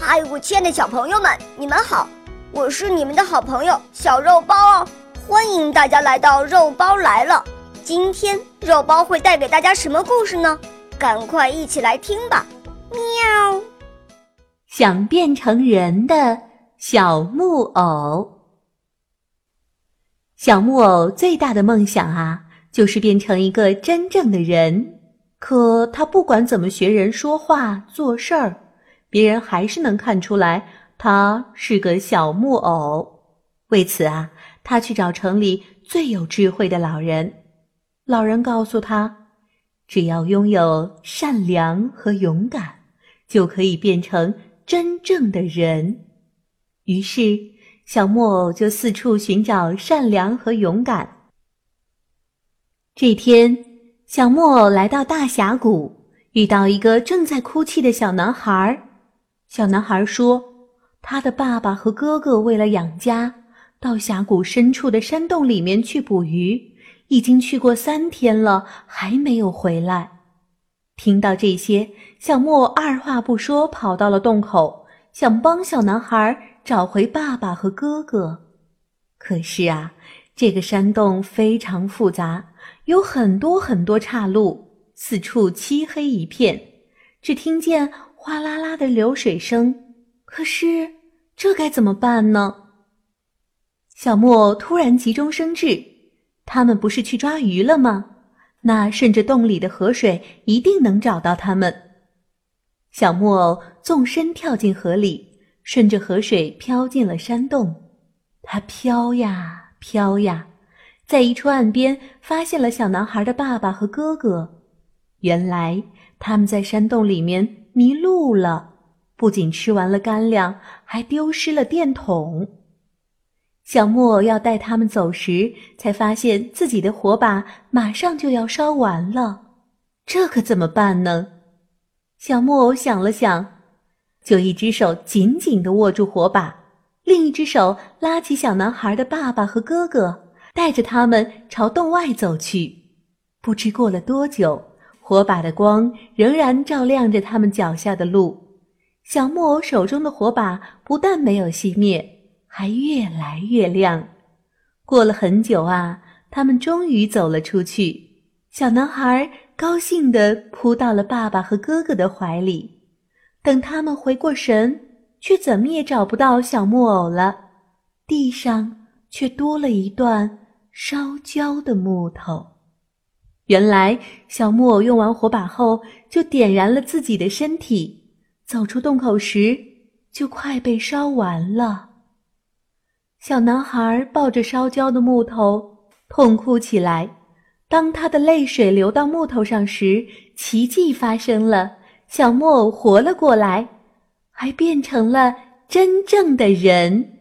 嗨，我亲爱的小朋友们，你们好！我是你们的好朋友小肉包哦，欢迎大家来到肉包来了。今天肉包会带给大家什么故事呢？赶快一起来听吧！喵。想变成人的小木偶，小木偶最大的梦想啊，就是变成一个真正的人。可他不管怎么学人说话、做事儿，别人还是能看出来他是个小木偶。为此啊，他去找城里最有智慧的老人。老人告诉他，只要拥有善良和勇敢，就可以变成真正的人。于是，小木偶就四处寻找善良和勇敢。这天。小木偶来到大峡谷，遇到一个正在哭泣的小男孩儿。小男孩说：“他的爸爸和哥哥为了养家，到峡谷深处的山洞里面去捕鱼，已经去过三天了，还没有回来。”听到这些，小莫二话不说跑到了洞口，想帮小男孩找回爸爸和哥哥。可是啊，这个山洞非常复杂。有很多很多岔路，四处漆黑一片，只听见哗啦啦的流水声。可是这该怎么办呢？小木偶突然急中生智，他们不是去抓鱼了吗？那顺着洞里的河水，一定能找到他们。小木偶纵身跳进河里，顺着河水飘进了山洞。它飘呀飘呀。在一处岸边，发现了小男孩的爸爸和哥哥。原来他们在山洞里面迷路了，不仅吃完了干粮，还丢失了电筒。小木偶要带他们走时，才发现自己的火把马上就要烧完了，这可怎么办呢？小木偶想了想，就一只手紧紧地握住火把，另一只手拉起小男孩的爸爸和哥哥。带着他们朝洞外走去，不知过了多久，火把的光仍然照亮着他们脚下的路。小木偶手中的火把不但没有熄灭，还越来越亮。过了很久啊，他们终于走了出去。小男孩高兴地扑到了爸爸和哥哥的怀里。等他们回过神，却怎么也找不到小木偶了。地上却多了一段。烧焦的木头，原来小木偶用完火把后就点燃了自己的身体，走出洞口时就快被烧完了。小男孩抱着烧焦的木头痛哭起来。当他的泪水流到木头上时，奇迹发生了，小木偶活了过来，还变成了真正的人。